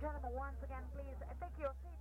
gentlemen, once again, please uh, take your seats.